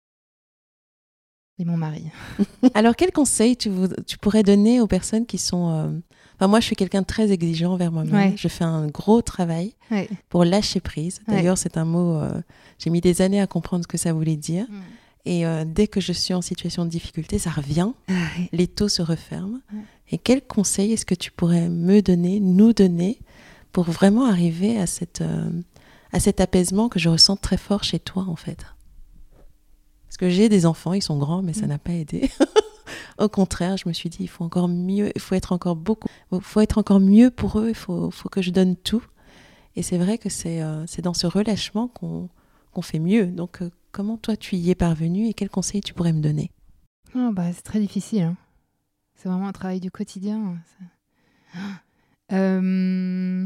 et mon mari. [LAUGHS] Alors, quel conseil tu, tu, pourrais donner aux personnes qui sont... Euh, enfin, moi, je suis quelqu'un de très exigeant envers moi-même. Je fais un gros travail pour lâcher prise. D'ailleurs, c'est un mot... J'ai mis des années à comprendre ce que ça voulait dire. Et dès que je suis en situation de difficulté, ça revient. Les taux se referment. Et quel conseil est-ce que tu pourrais me donner, nous donner, pour vraiment arriver à, cette, euh, à cet apaisement que je ressens très fort chez toi, en fait? Parce que j'ai des enfants, ils sont grands, mais ça mm. n'a pas aidé. [LAUGHS] Au contraire, je me suis dit, il faut encore mieux, il faut être encore beaucoup, il faut être encore mieux pour eux, il faut, faut que je donne tout. Et c'est vrai que c'est euh, dans ce relâchement qu'on fait mieux. Donc, euh, comment toi, tu y es parvenu et quels conseils tu pourrais me donner? Oh, bah, C'est très difficile. Hein. C'est vraiment un travail du quotidien. [GASPS] Euh,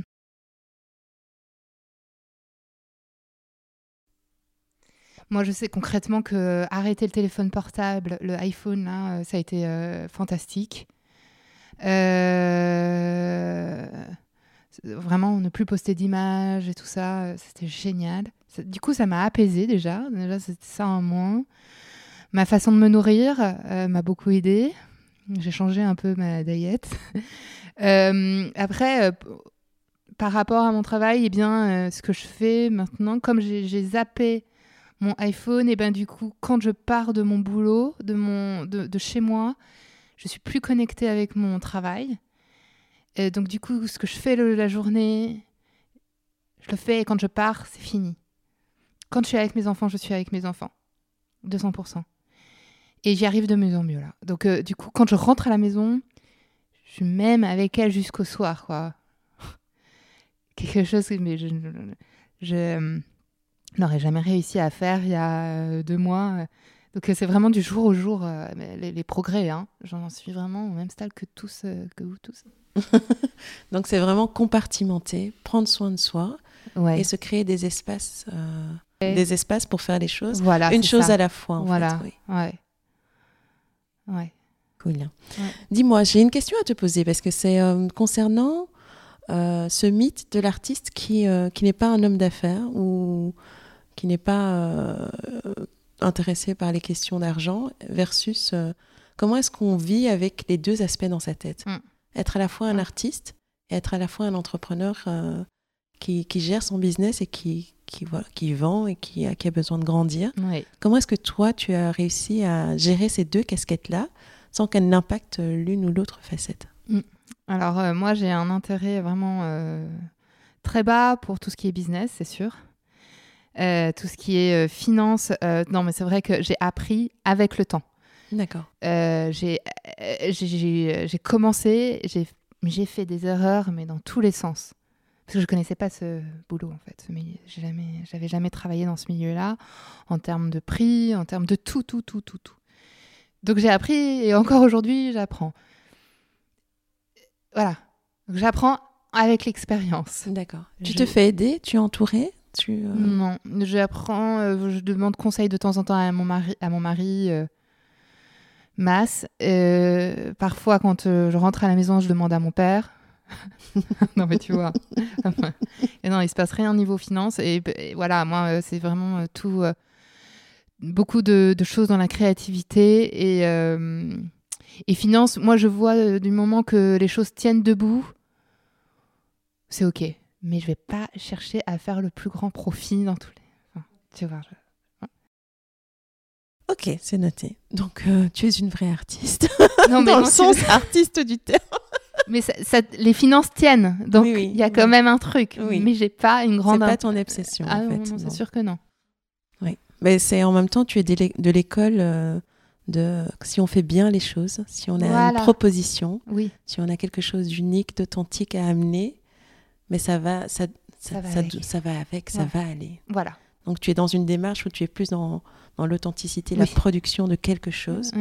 moi, je sais concrètement que arrêter le téléphone portable, le iPhone, euh, ça a été euh, fantastique. Vraiment, ne plus poster d'images et tout ça, c'était génial. Du coup, ça m'a apaisé déjà. Déjà, c'était ça en moins. Ma façon de me nourrir m'a beaucoup aidé. J'ai changé un peu ma diète. [LAUGHS] Euh, après, euh, par rapport à mon travail, eh bien, euh, ce que je fais maintenant, comme j'ai zappé mon iPhone, et ben du coup, quand je pars de mon boulot, de, mon, de, de chez moi, je suis plus connectée avec mon travail. Donc du coup, ce que je fais la journée, je le fais et quand je pars, c'est fini. Quand je suis avec mes enfants, je suis avec mes enfants. 200%. Et j'y arrive de mieux en mieux là. Donc euh, du coup, quand je rentre à la maison, je suis même avec elle jusqu'au soir, quoi. [LAUGHS] Quelque chose que je, je, je, n'aurais jamais réussi à faire il y a euh, deux mois. Donc euh, c'est vraiment du jour au jour euh, les, les progrès. Hein. J'en suis vraiment au même stade que tous, euh, que vous tous. [LAUGHS] Donc c'est vraiment compartimenter, prendre soin de soi Ouais. et se créer des espaces. Des espaces pour faire les choses. Voilà. Une chose ça. à la fois, en Voilà. fait. Oui. Ouais. Ouais. Cool. Ouais. Dis-moi, j'ai une question à te poser parce que c'est euh, concernant euh, ce mythe de l'artiste qui, euh, qui n'est pas un homme d'affaires ou qui n'est pas intéressé par les questions d'argent versus comment est-ce qu'on vit avec les deux aspects dans sa tête? Mm. Être à la fois un Mm. artiste et être à la fois un entrepreneur qui, qui gère son business et qui, qui, voilà, qui vend et qui, a- qui a besoin de grandir. Comment est-ce que toi, tu as réussi à gérer ces deux casquettes-là sans qu'elles n'impactent l'une ou l'autre facette? Alors euh, moi j'ai un intérêt vraiment euh, très bas pour tout ce qui est business, c'est sûr. Euh, tout ce qui est euh, finance, euh, non mais c'est vrai que j'ai appris avec le temps. D'accord. Euh, j'ai euh, commencé, j'ai fait des erreurs mais dans tous les sens. Parce que je connaissais pas ce boulot en fait. J'ai jamais, j'avais jamais travaillé dans ce milieu-là en termes de prix, en termes de tout, tout, tout, tout, tout. Donc j'ai appris et encore aujourd'hui j'apprends. Voilà. J'apprends avec l'expérience. D'accord. Tu Je- te fais aider? Tu es entouré? Tu, euh, Non, j'apprends, euh, je demande conseil de temps en temps à mon mari, à mon mari euh, masse. Euh, parfois, quand euh, je rentre à la maison, je demande à mon père. [LAUGHS] non, mais tu vois. et non, il se passe rien au niveau finance. Et, et voilà, moi, euh, c'est vraiment euh, tout. euh, beaucoup de, de choses dans la créativité et, euh, et finance. Moi, je vois du moment que les choses tiennent debout, c'est OK. Mais je vais pas chercher à faire le plus grand profit dans tous les. enfin, tu vois. je- Ok, c'est noté. Donc, euh, tu es une vraie artiste. Non, [LAUGHS] mais Dans non, le sens artiste du terme. Mais ça- ça- les finances tiennent, donc il oui, y a oui. quand même un truc. Mais j'ai pas une C'est grande. pas int- ton obsession, Ah en fait. c'est sûr que non. Oui. Mais c'est en même temps, tu es de l'é- de l'école euh, de si on fait bien les choses, si on a une proposition, si on a quelque chose d'unique, d'authentique à amener, mais ça va, ça, ça, Ça va avec. ça va avec, ça Ouais. va aller. voilà. Donc tu es dans une démarche où tu es plus dans, dans l'authenticité, la production de quelque chose,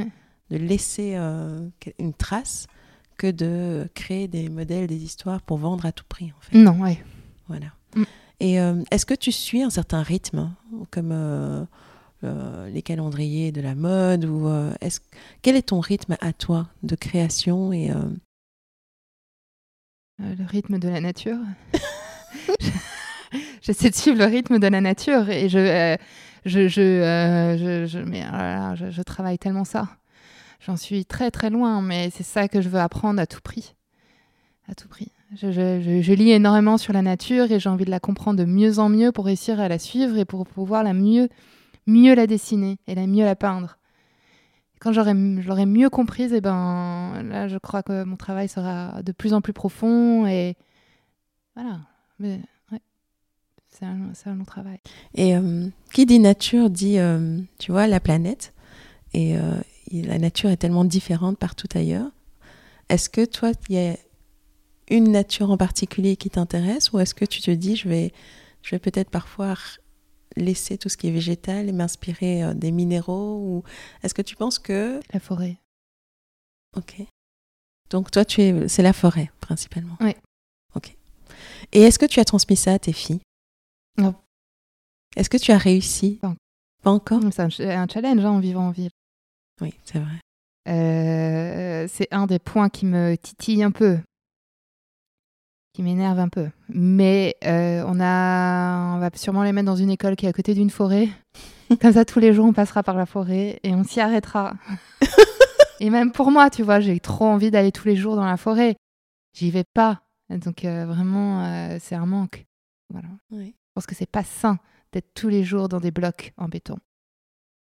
de laisser euh, une trace, que de créer des modèles, des histoires pour vendre à tout prix en fait. Non, ouais. Voilà. Mm. Et euh, est-ce que tu suis un certain rythme, hein, comme euh, euh, les calendriers de la mode ou est-ce quel est ton rythme à toi de création et le rythme de la nature. [LAUGHS] J'essaie de suivre le rythme de la nature et je, je, je, je, je- mais oh je travaille tellement ça. J'en suis très très loin, mais c'est ça que je veux apprendre à tout prix. À tout prix. Je, lis énormément sur la nature et j'ai envie de la comprendre de mieux en mieux pour réussir à la suivre et pour pouvoir la mieux, mieux la dessiner et la mieux la peindre. Quand j'aurai, je l'aurai mieux comprise, et ben là, je crois que mon travail sera de plus en plus profond et voilà. Mais c'est un, c'est un long travail. et euh, qui dit nature dit euh, tu vois la planète et euh, la nature est tellement différente partout ailleurs. Est-ce que toi il y a une nature en particulier qui t'intéresse ou est-ce que tu te dis je vais je vais peut-être parfois laisser tout ce qui est végétal et m'inspirer euh, des minéraux ou est-ce que tu penses que La forêt. Ok. Donc toi, tu es, c'est la forêt principalement. Oui. Ok. Et est-ce que tu as transmis ça à tes filles? Non. Est-ce que tu as réussi? Pas encore. Pas encore? C'est un, un challenge hein, en vivant en ville. Oui, c'est vrai. Euh, c'est un des points qui me titille un peu, qui m'énerve un peu. Mais euh, on, a, on va sûrement les mettre dans une école qui est à côté d'une forêt. [LAUGHS] Comme ça, tous les jours, on passera par la forêt et on s'y arrêtera. [LAUGHS] et même pour moi, tu vois, j'ai trop envie d'aller tous les jours dans la forêt. J'y vais pas. Donc euh, vraiment, c'est un manque. Voilà. Oui. Je pense que c'est pas sain d'être tous les jours dans des blocs en béton.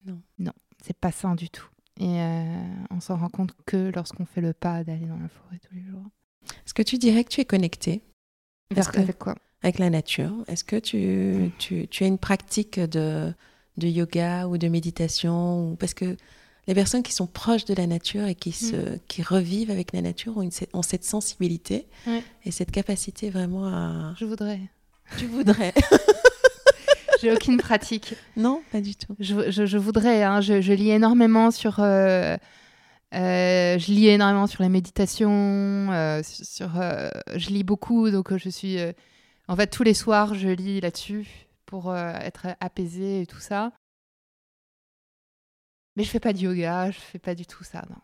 Non. Non, c'est pas sain du tout. Et euh, on s'en rend compte que lorsqu'on fait le pas d'aller dans la forêt tous les jours. Est-ce que tu dirais que tu es connecté Vers que- avec quoi? avec la nature? Est-ce que tu, tu, tu as une pratique de, de yoga ou de méditation ou- Parce que les personnes qui sont proches de la nature et qui, se, qui revivent avec la nature ont, une- ont cette sensibilité Ouais. et cette capacité vraiment à... Je voudrais. Tu voudrais [LAUGHS] J'ai aucune pratique. Non, pas du tout. Je, je- je voudrais. hein. Je, je lis énormément sur. euh, euh, je lis énormément sur la méditation. euh, sur, je lis beaucoup, donc je suis. en fait, tous les soirs, je lis là-dessus pour être apaisée et tout ça. Mais je fais pas de yoga, je fais pas du tout ça, non.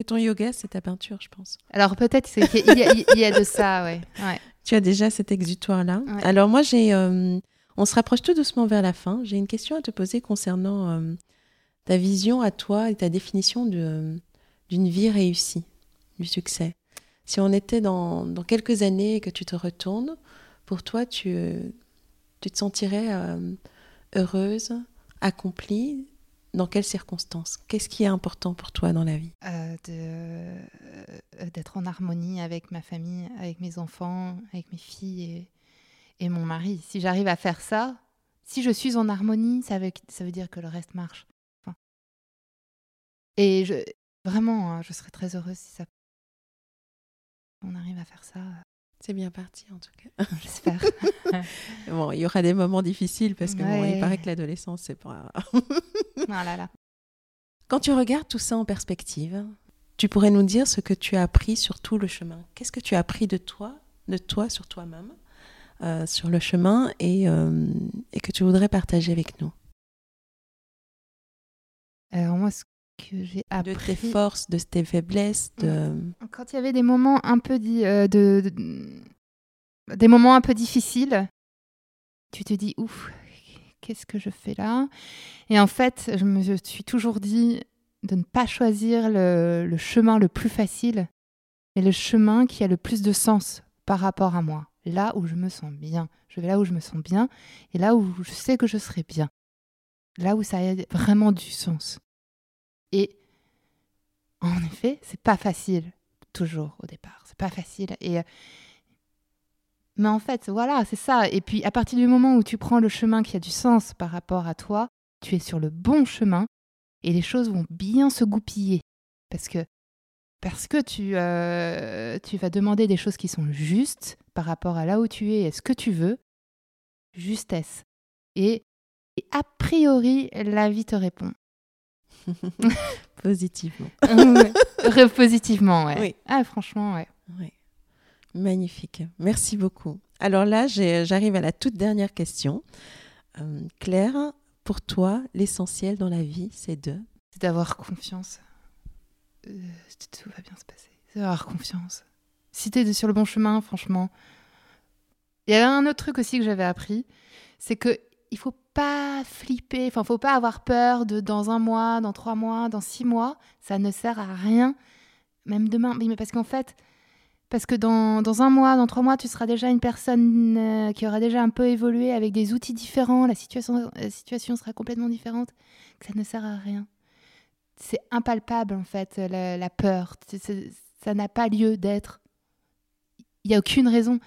Et ton yoga, c'est ta peinture, je pense. Alors peut-être qu'il y, a- il y a de ça, ouais. ouais. Tu as déjà cet exutoire-là. Ouais. Alors moi, j'ai, euh, on se rapproche tout doucement vers la fin. J'ai une question à te poser concernant euh, ta vision à toi et ta définition de, d'une vie réussie, du succès. Si on était dans, dans quelques années et que tu te retournes, pour toi, tu, euh, te sentirais euh, heureuse, accomplie? Dans quelles circonstances? Qu'est-ce qui est important pour toi dans la vie? Euh, euh, d'être en harmonie avec ma famille, avec mes enfants, avec mes filles et, mon mari. Si j'arrive à faire ça, si je suis en harmonie, ça veut, ça veut dire que le reste marche. Enfin, et je, vraiment, hein, je serais très heureuse si ça. On arrive à faire ça, C'est bien parti en tout cas. [LAUGHS] j'espère. [LAUGHS] Bon, il y aura des moments difficiles parce que bon, il paraît que l'adolescence, c'est pas. [LAUGHS] ah là là. Quand tu regardes tout ça en perspective, tu pourrais nous dire ce que tu as appris sur tout le chemin. Qu'est-ce que tu as appris de toi, de toi sur toi-même, euh, sur le chemin et, euh, et que tu voudrais partager avec nous. Alors moi, ce que j'ai De appris... tes forces, de tes faiblesses, de... Quand il y avait des moments un peu di- euh, de, de- des moments un peu difficiles, tu te dis ouf, qu'est-ce que je fais là? Et en fait, je me suis toujours dit de ne pas choisir le, le chemin le plus facile, mais le chemin qui a le plus de sens par rapport à moi. Là où je me sens bien. Je vais là où je me sens bien et là où je sais que je serai bien. Là où ça a vraiment du sens. Et en effet, c'est pas facile toujours au départ. C'est pas facile. Et euh, mais en fait, voilà, c'est ça. Et puis à partir du moment où tu prends le chemin qui a du sens par rapport à toi, tu es sur le bon chemin et les choses vont bien se goupiller parce que parce que tu euh, tu vas demander des choses qui sont justes par rapport à là où tu es et ce que tu veux, justesse. Et, et a priori, la vie te répond. [LAUGHS] Positivement. [LAUGHS] Positivement, ouais. Oui. Ah, franchement, ouais. Oui. Magnifique. Merci beaucoup. Alors là, j'arrive à la toute dernière question. Euh, Claire, pour toi, l'essentiel dans la vie, c'est de... C'est d'avoir confiance. Euh, tout va bien se passer. C'est d'avoir confiance. Si t'es sur le bon chemin, franchement. Il y avait un autre truc aussi que j'avais appris, c'est que il faut pas flipper, enfin, faut pas avoir peur de dans un mois, dans trois mois, dans six mois, ça ne sert à rien, même demain. Mais parce qu'en fait, parce que dans, un mois, dans trois mois, tu seras déjà une personne euh, qui aura déjà un peu évolué avec des outils différents, la situation, situation sera complètement différente, ça ne sert à rien. C'est impalpable en fait, la, la peur. Ça n'a pas lieu d'être. Il n'y a aucune raison.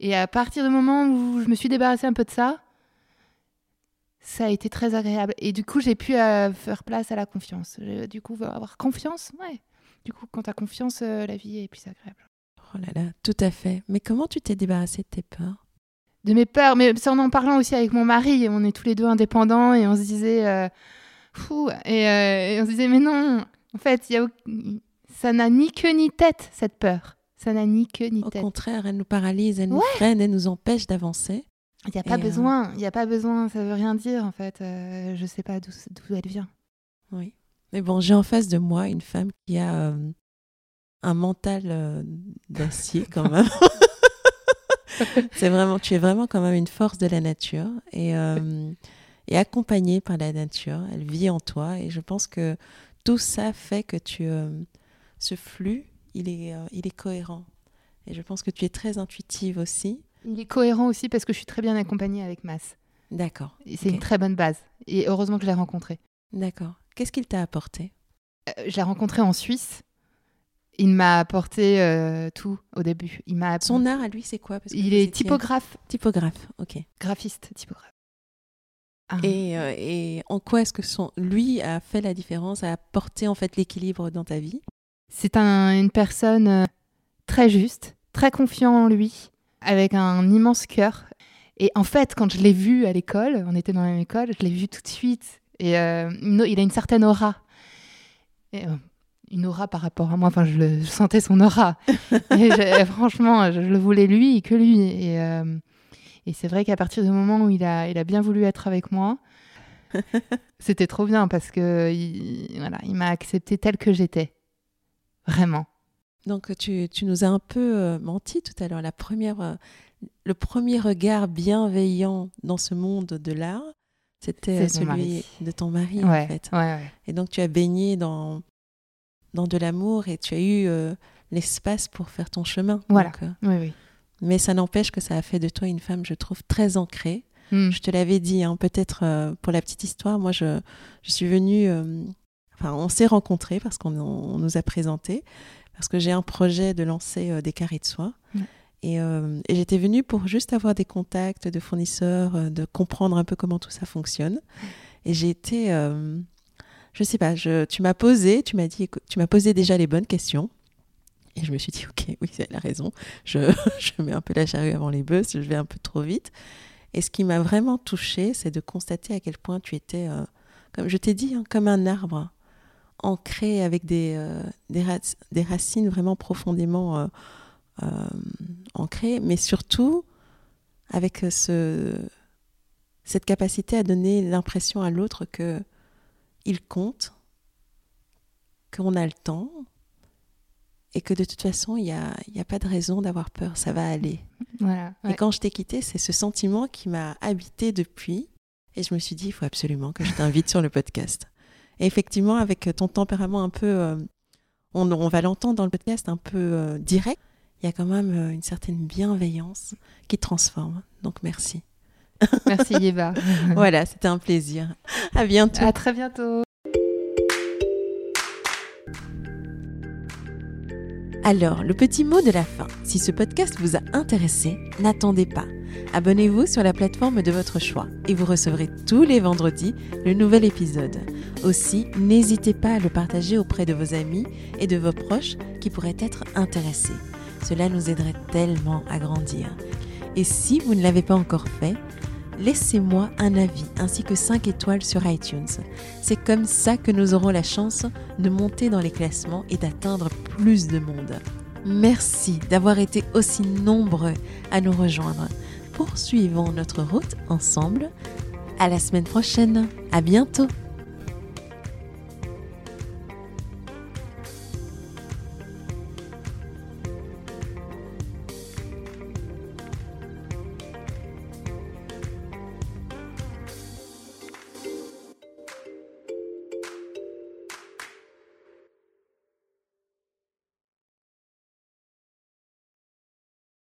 Et à partir du moment où je me suis débarrassée un peu de ça, ça a été très agréable. Et du coup, j'ai pu euh, faire place à la confiance. Du coup, avoir confiance, ouais. Du coup, quand tu as confiance, euh, la vie est plus agréable. Oh là là, tout à fait. Mais comment tu t'es débarrassé de tes peurs? De mes peurs, mais c'est en en parlant aussi avec mon mari. On est tous les deux indépendants et on se disait, euh, fou, et, euh, et on se disait, mais non, en fait, y a, au- ça n'a ni queue ni tête, cette peur. Ça n'a ni queue ni Au tête. contraire, elle nous paralyse, elle nous freine, elle nous empêche d'avancer. Il n'y a pas Et, euh, besoin, il n'y a pas besoin, ça veut rien dire en fait. Euh, je sais pas d'où elle vient. Oui. Mais bon, j'ai en face de moi une femme qui a euh, un mental euh, d'acier quand [LAUGHS] même. C'est vraiment, tu es vraiment quand même une force de la nature et, euh, et accompagnée par la nature. Elle vit en toi et je pense que tout ça fait que tu, euh, ce flux, il est, euh, il est cohérent. Et je pense que tu es très intuitive aussi. Il est cohérent aussi parce que je suis très bien accompagnée avec Mas. D'accord. C'est une très bonne base. Et heureusement que je l'ai rencontré. D'accord. Qu'est-ce qu'il t'a apporté? Euh, Je l'ai rencontré en Suisse. Il m'a apporté euh, tout au début. Il m'a son art à lui, c'est quoi? Il est typographe. Typographe, ok. Graphiste, typographe. Ah. Et, euh, et, en quoi est-ce que son, lui a fait la différence, a apporté en fait l'équilibre dans ta vie? C'est un, une personne très juste, très confiant en lui, avec un immense cœur. Et en fait, quand je l'ai vu à l'école, on était dans la même école, je l'ai vu tout de suite. Et il a une certaine aura. Et, une aura par rapport à moi. Enfin, je, le, sentais son aura. [LAUGHS] et franchement, je, le voulais lui et que lui. Et, euh, et c'est vrai qu'à partir du moment où il a, il a bien voulu être avec moi, [LAUGHS] c'était trop bien parce que il, voilà, il m'a accepté tel que j'étais. Vraiment. Donc, tu, tu, nous as un peu euh, menti tout à l'heure. La première, euh, le premier regard bienveillant dans ce monde de l'art, c'était celui de ton mari, en fait. Et donc, tu as baigné dans, dans de l'amour et tu as eu euh, l'espace pour faire ton chemin. Voilà. Euh, oui, oui. Mais ça n'empêche que ça a fait de toi une femme, je trouve, très ancrée. Hmm. Je te l'avais dit, hein, peut-être euh, pour la petite histoire, moi je, je suis venue, enfin on s'est rencontrés parce qu'on nous a présenté, parce que j'ai un projet de lancer des carrés de soie. Et, et j'étais venue pour juste avoir des contacts de fournisseurs, de comprendre un peu comment tout ça fonctionne. Et j'ai été je sais pas, je, tu m'as posé, tu m'as dit, tu m'as posé déjà les bonnes questions. Et je me suis dit, ok, oui, elle a raison. Je, [LAUGHS] je mets un peu la charrue avant les bœufs, je vais un peu trop vite. Et ce qui m'a vraiment touchée, c'est de constater à quel point tu étais, euh, comme je t'ai dit, hein, comme un arbre ancré avec des, euh, des, racines vraiment profondément euh, ancrées, mais surtout avec ce, cette capacité à donner l'impression à l'autre que il compte, qu'on a le temps et que de toute façon, il n'y a, y a pas de raison d'avoir peur, ça va aller. Et quand je t'ai quitté, c'est ce sentiment qui m'a habité depuis. Et je me suis dit, il faut absolument que je t'invite sur le podcast. Et effectivement, avec ton tempérament un peu, euh, on, va l'entendre dans le podcast, un peu euh, direct, il y a quand même euh, une certaine bienveillance qui transforme. Donc merci. Merci Yéba. [LAUGHS] voilà, c'était un plaisir. À bientôt. À très bientôt. Alors, le petit mot de la fin. Si ce podcast vous a intéressé, n'attendez pas. Abonnez-vous sur la plateforme de votre choix et vous recevrez tous les vendredis le nouvel épisode. Aussi, n'hésitez pas à le partager auprès de vos amis et de vos proches qui pourraient être intéressés. Cela nous aiderait tellement à grandir. Et si vous ne l'avez pas encore fait, laissez-moi un avis ainsi que 5 étoiles sur iTunes. C'est comme ça que nous aurons la chance de monter dans les classements et d'atteindre plus de monde. Merci d'avoir été aussi nombreux à nous rejoindre. Poursuivons notre route ensemble. À la semaine prochaine. À bientôt.